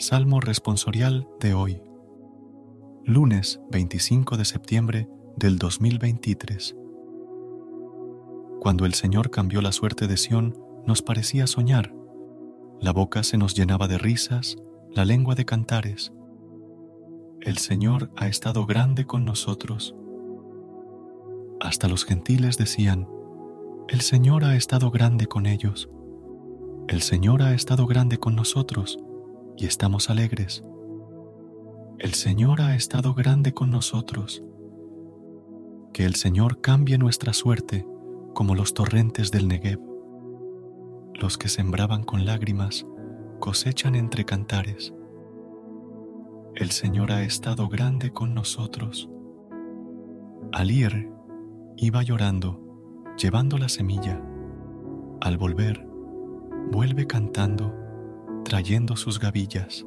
Salmo responsorial de hoy, lunes 25 de septiembre del 2023. Cuando el Señor cambió la suerte de Sión, nos parecía soñar. La boca se nos llenaba de risas, la lengua de cantares. El Señor ha estado grande con nosotros. Hasta los gentiles decían, el Señor ha estado grande con ellos. El Señor ha estado grande con nosotros y estamos alegres. El Señor ha estado grande con nosotros. Que el Señor cambie nuestra suerte como los torrentes del Negev. Los que sembraban con lágrimas cosechan entre cantares. El Señor ha estado grande con nosotros. Al ir, iba llorando, llevando la semilla. Al volver, vuelve cantando trayendo sus gavillas.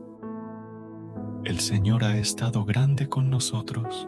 El Señor ha estado grande con nosotros.